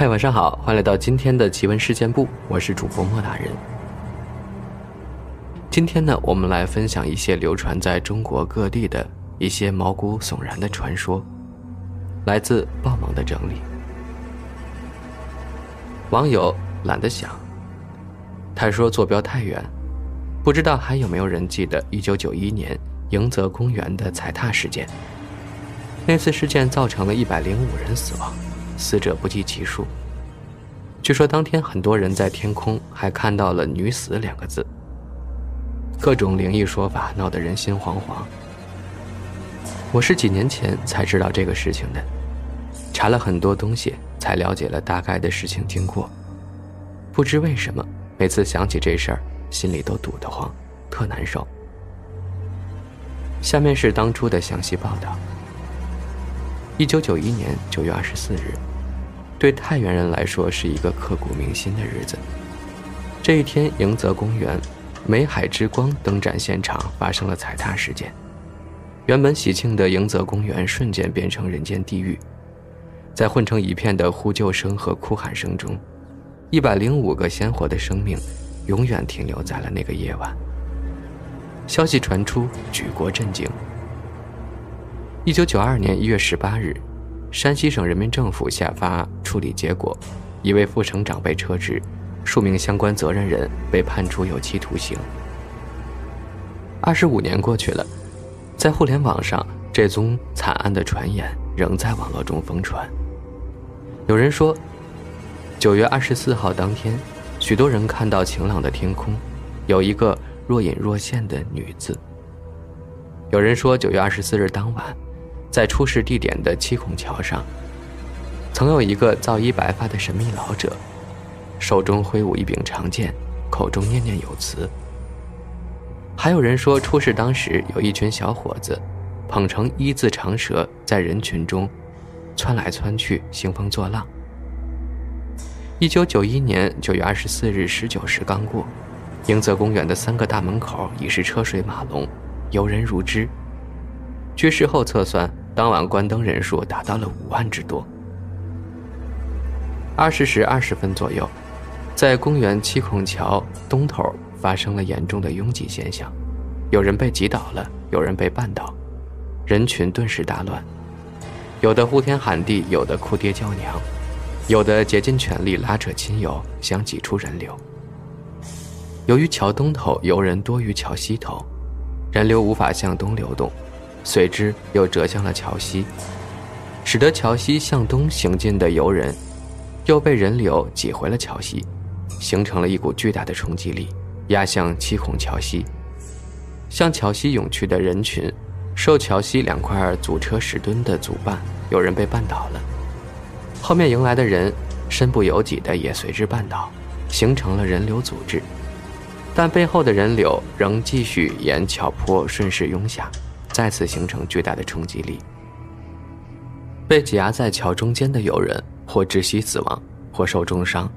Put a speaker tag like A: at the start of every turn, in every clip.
A: 嗨，晚上好，欢迎来到今天的奇闻事件部，我是主播莫大人。今天呢，我们来分享一些流传在中国各地的一些毛骨悚然的传说，来自爆萌的整理。网友懒得想，他说坐标太远，不知道还有没有人记得一九九一年迎泽公园的踩踏事件。那次事件造成了一百零五人死亡，死者不计其数。据说当天很多人在天空还看到了“女死”两个字。各种灵异说法闹得人心惶惶。我是几年前才知道这个事情的，查了很多东西才了解了大概的事情经过。不知为什么，每次想起这事儿，心里都堵得慌，特难受。下面是当初的详细报道。一九九一年九月二十四日，对太原人来说是一个刻骨铭心的日子。这一天，迎泽公园美海之光灯展现场发生了踩踏事件，原本喜庆的迎泽公园瞬间变成人间地狱。在混成一片的呼救声和哭喊声中，一百零五个鲜活的生命，永远停留在了那个夜晚。消息传出，举国震惊。一九九二年一月十八日，山西省人民政府下发处理结果，一位副省长被撤职，数名相关责任人被判处有期徒刑。二十五年过去了，在互联网上，这宗惨案的传言仍在网络中疯传。有人说，九月二十四号当天，许多人看到晴朗的天空，有一个若隐若现的女字。有人说，九月二十四日当晚。在出事地点的七孔桥上，曾有一个皂衣白发的神秘老者，手中挥舞一柄长剑，口中念念有词。还有人说，出事当时有一群小伙子，捧成一字长蛇，在人群中窜来窜去，兴风作浪。一九九一年九月二十四日十九时刚过，迎泽公园的三个大门口已是车水马龙，游人如织。据事后测算。当晚关灯人数达到了五万之多。二十时二十分左右，在公园七孔桥东头发生了严重的拥挤现象，有人被挤倒了，有人被绊倒，人群顿时大乱，有的呼天喊地，有的哭爹叫娘，有的竭尽全力拉扯亲友，想挤出人流。由于桥东头游人多于桥西头，人流无法向东流动。随之又折向了桥西，使得桥西向东行进的游人，又被人流挤回了桥西，形成了一股巨大的冲击力，压向七孔桥西。向桥西涌去的人群，受桥西两块阻车石墩的阻绊，有人被绊倒了。后面迎来的人，身不由己的也随之绊倒，形成了人流阻滞。但背后的人流仍继续沿桥坡顺势涌下。再次形成巨大的冲击力，被挤压在桥中间的游人或窒息死亡，或受重伤，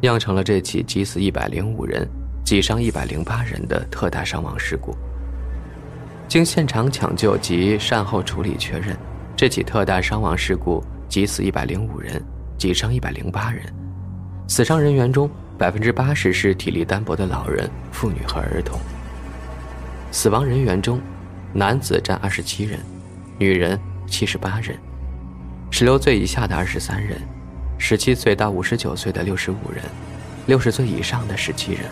A: 酿成了这起挤死一百零五人、挤伤一百零八人的特大伤亡事故。经现场抢救及善后处理确认，这起特大伤亡事故挤死一百零五人、挤伤一百零八人，死伤人员中百分之八十是体力单薄的老人、妇女和儿童。死亡人员中。男子占二十七人，女人七十八人，十六岁以下的二十三人，十七岁到五十九岁的六十五人，六十岁以上的十七人。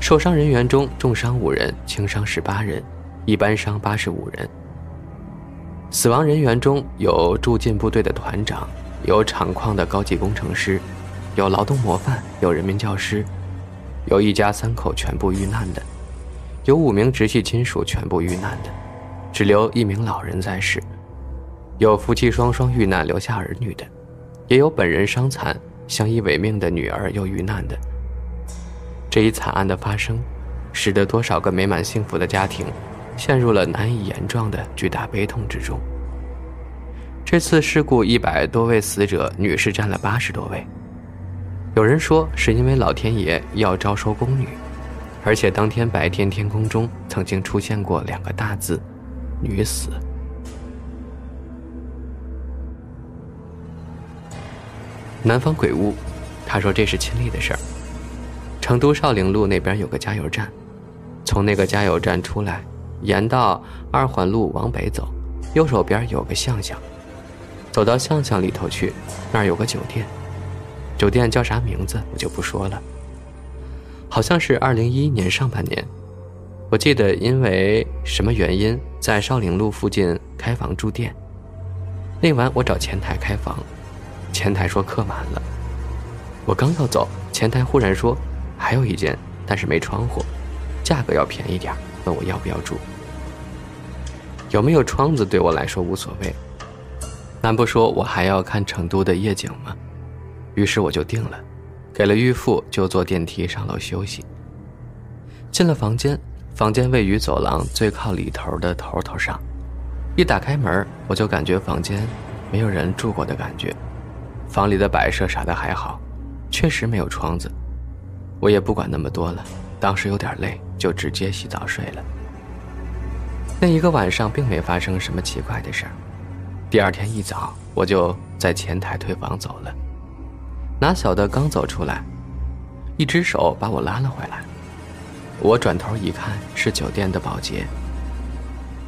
A: 受伤人员中，重伤五人，轻伤十八人，一般伤八十五人。死亡人员中有驻进部队的团长，有厂矿的高级工程师，有劳动模范，有人民教师，有一家三口全部遇难的。有五名直系亲属全部遇难的，只留一名老人在世；有夫妻双双遇难留下儿女的，也有本人伤残相依为命的女儿又遇难的。这一惨案的发生，使得多少个美满幸福的家庭，陷入了难以言状的巨大悲痛之中。这次事故一百多位死者，女士占了八十多位。有人说，是因为老天爷要招收宫女。而且当天白天，天空中曾经出现过两个大字“女死”。南方鬼屋，他说这是亲历的事儿。成都少陵路那边有个加油站，从那个加油站出来，沿到二环路往北走，右手边有个巷巷，走到巷巷里头去，那儿有个酒店，酒店叫啥名字我就不说了。好像是二零一一年上半年，我记得因为什么原因在少陵路附近开房住店。那晚我找前台开房，前台说客满了。我刚要走，前台忽然说还有一间，但是没窗户，价格要便宜点，问我要不要住。有没有窗子对我来说无所谓，难不说我还要看成都的夜景吗？于是我就定了。给了预付，就坐电梯上楼休息。进了房间，房间位于走廊最靠里头的头头上。一打开门，我就感觉房间没有人住过的感觉。房里的摆设啥的还好，确实没有窗子。我也不管那么多了，当时有点累，就直接洗澡睡了。那一个晚上并没发生什么奇怪的事儿。第二天一早，我就在前台退房走了。哪晓得刚走出来，一只手把我拉了回来。我转头一看，是酒店的保洁。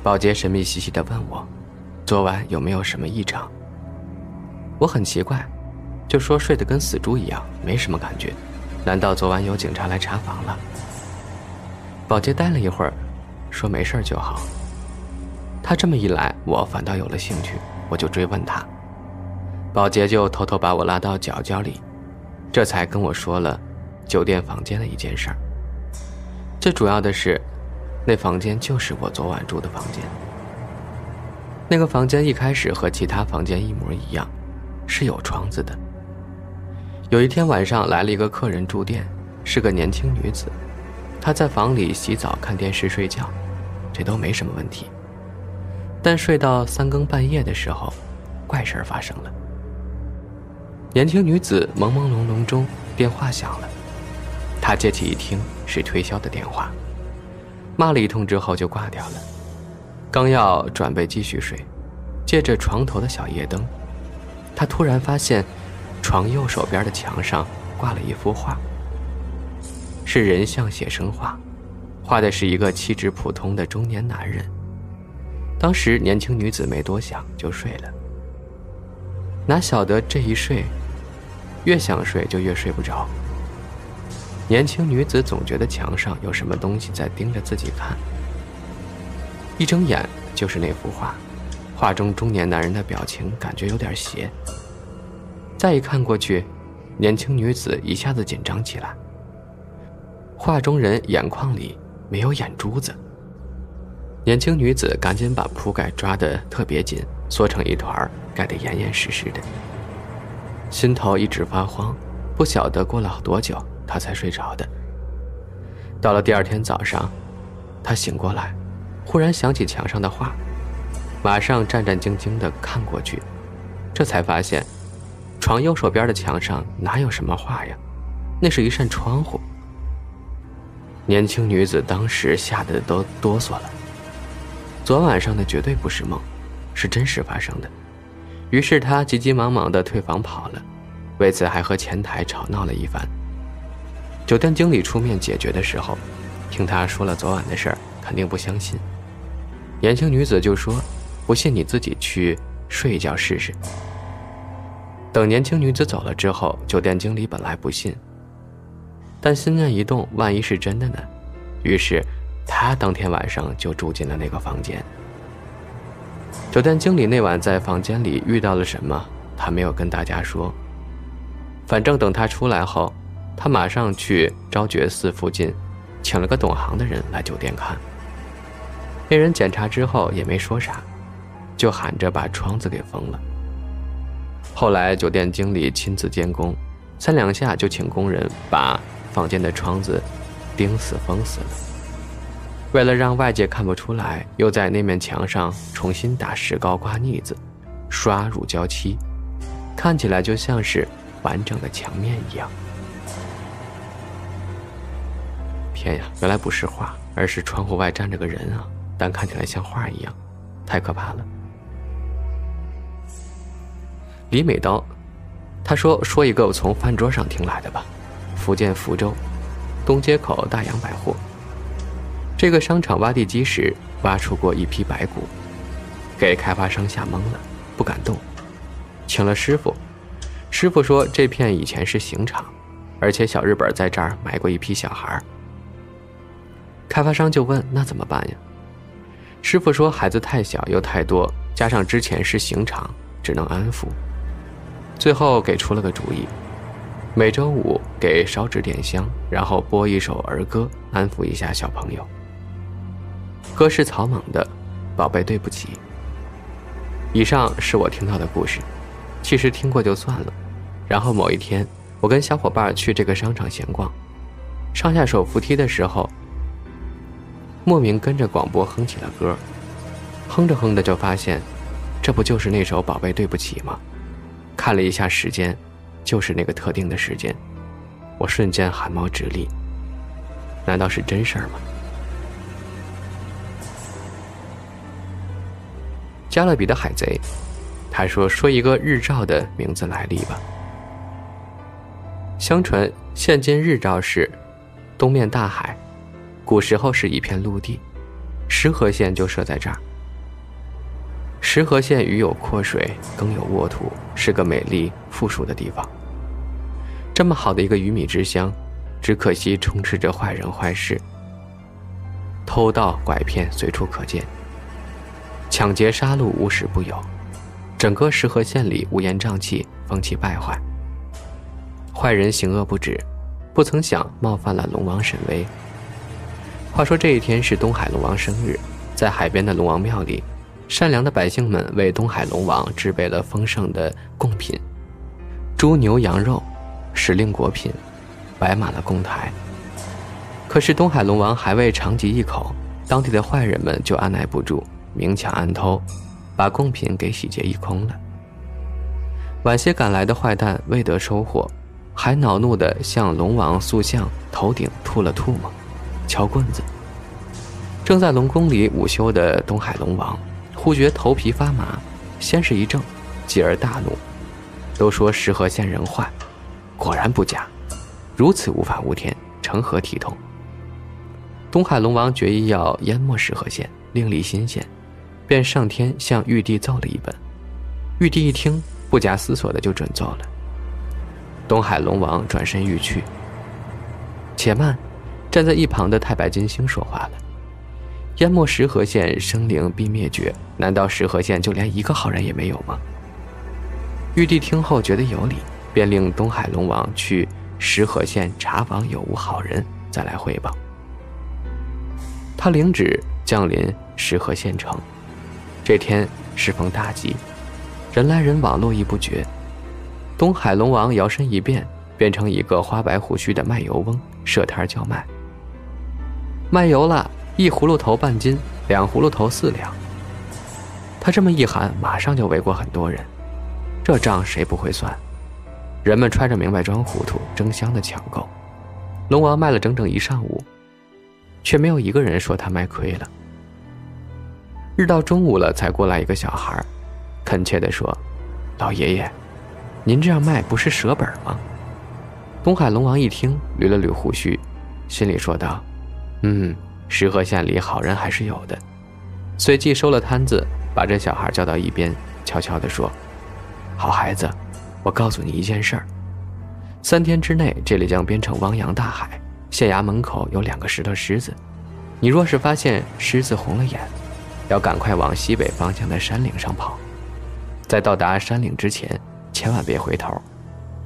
A: 保洁神秘兮兮地问我：“昨晚有没有什么异常？”我很奇怪，就说睡得跟死猪一样，没什么感觉。难道昨晚有警察来查房了？保洁待了一会儿，说：“没事就好。”他这么一来，我反倒有了兴趣，我就追问他。保洁就偷偷把我拉到角角里，这才跟我说了酒店房间的一件事儿。最主要的是，那房间就是我昨晚住的房间。那个房间一开始和其他房间一模一样，是有窗子的。有一天晚上来了一个客人住店，是个年轻女子，她在房里洗澡、看电视、睡觉，这都没什么问题。但睡到三更半夜的时候，怪事儿发生了。年轻女子朦朦胧胧中，电话响了。她接起一听，是推销的电话，骂了一通之后就挂掉了。刚要准备继续睡，借着床头的小夜灯，她突然发现，床右手边的墙上挂了一幅画，是人像写生画，画的是一个气质普通的中年男人。当时年轻女子没多想就睡了，哪晓得这一睡。越想睡就越睡不着。年轻女子总觉得墙上有什么东西在盯着自己看。一睁眼就是那幅画，画中中年男人的表情感觉有点邪。再一看过去，年轻女子一下子紧张起来。画中人眼眶里没有眼珠子。年轻女子赶紧把铺盖抓得特别紧，缩成一团，盖得严严实实的。心头一直发慌，不晓得过了多久，他才睡着的。到了第二天早上，他醒过来，忽然想起墙上的画，马上战战兢兢地看过去，这才发现，床右手边的墙上哪有什么画呀？那是一扇窗户。年轻女子当时吓得都哆嗦了。昨晚上的绝对不是梦，是真实发生的。于是她急急忙忙地退房跑了，为此还和前台吵闹了一番。酒店经理出面解决的时候，听他说了昨晚的事儿，肯定不相信。年轻女子就说：“不信你自己去睡一觉试试。”等年轻女子走了之后，酒店经理本来不信，但心念一动，万一是真的呢？于是他当天晚上就住进了那个房间。酒店经理那晚在房间里遇到了什么？他没有跟大家说。反正等他出来后，他马上去昭觉寺附近，请了个懂行的人来酒店看。那人检查之后也没说啥，就喊着把窗子给封了。后来酒店经理亲自监工，三两下就请工人把房间的窗子钉死封死了。为了让外界看不出来，又在那面墙上重新打石膏、刮腻子、刷乳胶漆，看起来就像是完整的墙面一样。天呀，原来不是画，而是窗户外站着个人啊！但看起来像画一样，太可怕了。李美刀，他说：“说一个我从饭桌上听来的吧，福建福州东街口大洋百货。这个商场挖地基时挖出过一批白骨，给开发商吓懵了，不敢动，请了师傅。师傅说这片以前是刑场，而且小日本在这儿埋过一批小孩。开发商就问那怎么办呀？师傅说孩子太小又太多，加上之前是刑场，只能安抚。”最后给出了个主意，每周五给烧纸点香，然后播一首儿歌，安抚一下小朋友。歌是草蜢的，《宝贝对不起》。以上是我听到的故事，其实听过就算了。然后某一天，我跟小伙伴去这个商场闲逛，上下手扶梯的时候，莫名跟着广播哼起了歌，哼着哼着就发现，这不就是那首《宝贝对不起》吗？看了一下时间，就是那个特定的时间，我瞬间汗毛直立。难道是真事儿吗？加勒比的海贼，他说：“说一个日照的名字来历吧。相传，现今日照市东面大海，古时候是一片陆地，石河县就设在这儿。”石河县鱼有阔水，更有沃土，是个美丽富庶的地方。这么好的一个鱼米之乡，只可惜充斥着坏人坏事，偷盗拐骗随处可见，抢劫杀戮无时不有。整个石河县里乌烟瘴气，风气败坏，坏人行恶不止，不曾想冒犯了龙王神威。话说这一天是东海龙王生日，在海边的龙王庙里。善良的百姓们为东海龙王制备了丰盛的贡品，猪牛羊肉，时令果品，摆满了供台。可是东海龙王还未尝及一口，当地的坏人们就按耐不住，明抢暗偷，把贡品给洗劫一空了。晚些赶来的坏蛋未得收获，还恼怒地向龙王塑像头顶吐了吐沫，敲棍子。正在龙宫里午休的东海龙王。忽觉头皮发麻，先是一怔，继而大怒。都说石河县人坏，果然不假。如此无法无天，成何体统？东海龙王决意要淹没石河县，另立新县，便上天向玉帝奏了一本。玉帝一听，不假思索的就准奏了。东海龙王转身欲去，且慢，站在一旁的太白金星说话了。淹没石河县，生灵必灭绝。难道石河县就连一个好人也没有吗？玉帝听后觉得有理，便令东海龙王去石河县查访有无好人，再来汇报。他领旨降临石河县城。这天适逢大吉，人来人往，络绎不绝。东海龙王摇身一变，变成一个花白胡须的卖油翁，设摊叫卖。卖油了。一葫芦头半斤，两葫芦头四两。他这么一喊，马上就围过很多人。这账谁不会算？人们揣着明白装糊涂，争相的抢购。龙王卖了整整一上午，却没有一个人说他卖亏了。日到中午了，才过来一个小孩，恳切地说：“老爷爷，您这样卖不是舍本吗？”东海龙王一听，捋了捋胡须，心里说道：“嗯。”石河县里好人还是有的，随即收了摊子，把这小孩叫到一边，悄悄地说：“好孩子，我告诉你一件事儿，三天之内这里将变成汪洋大海。县衙门口有两个石头狮子，你若是发现狮子红了眼，要赶快往西北方向的山岭上跑，在到达山岭之前，千万别回头。”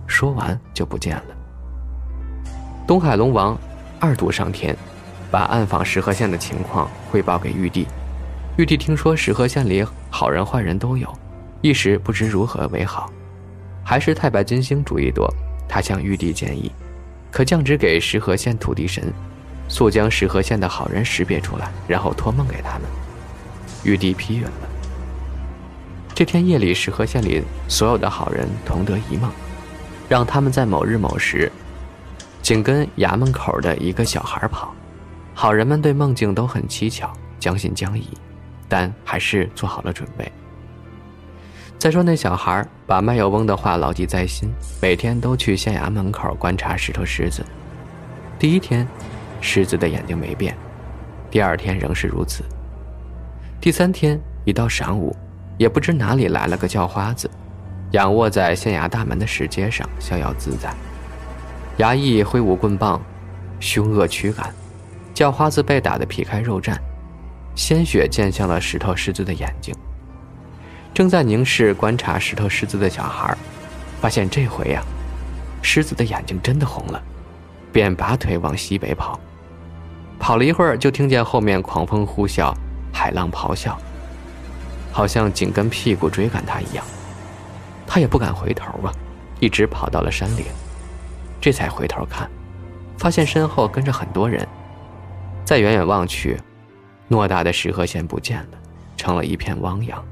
A: 说完就不见了。东海龙王二度上天。把暗访石河县的情况汇报给玉帝。玉帝听说石河县里好人坏人都有，一时不知如何为好。还是太白金星主意多，他向玉帝建议，可降旨给石河县土地神，速将石河县的好人识别出来，然后托梦给他们。玉帝批允了。这天夜里，石河县里所有的好人同得一梦，让他们在某日某时，紧跟衙门口的一个小孩跑。好人们对梦境都很蹊跷，将信将疑，但还是做好了准备。再说那小孩把卖油翁的话牢记在心，每天都去县衙门口观察石头狮子。第一天，狮子的眼睛没变；第二天仍是如此。第三天一到晌午，也不知哪里来了个叫花子，仰卧在县衙大门的石阶上，逍遥自在。衙役挥舞棍棒，凶恶驱赶，叫花子被打得皮开肉绽，鲜血溅向了石头狮子的眼睛。正在凝视观察石头狮子的小孩，发现这回呀，狮子的眼睛真的红了，便拔腿往西北跑。跑了一会儿，就听见后面狂风呼啸，海浪咆哮，好像紧跟屁股追赶他一样。他也不敢回头啊，一直跑到了山岭，这才回头看，发现身后跟着很多人。再远远望去，偌大的石河县不见了，成了一片汪洋。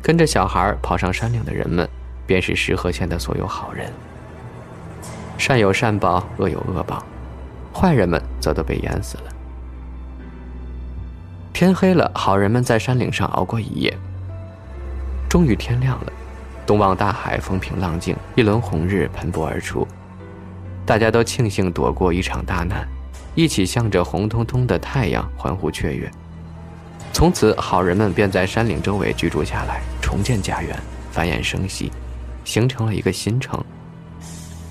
A: 跟着小孩跑上山岭的人们，便是石河县的所有好人。善有善报，恶有恶报，坏人们则都被淹死了。天黑了，好人们在山岭上熬过一夜。终于天亮了，东望大海，风平浪静，一轮红日喷薄而出，大家都庆幸躲过一场大难，一起向着红彤彤的太阳欢呼雀跃。从此，好人们便在山岭周围居住下来，重建家园，繁衍生息，形成了一个新城。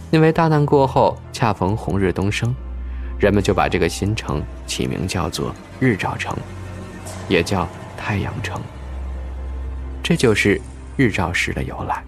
A: 因为大难过后恰逢红日东升，人们就把这个新城起名叫做日照城，也叫太阳城。这就是日照石的由来。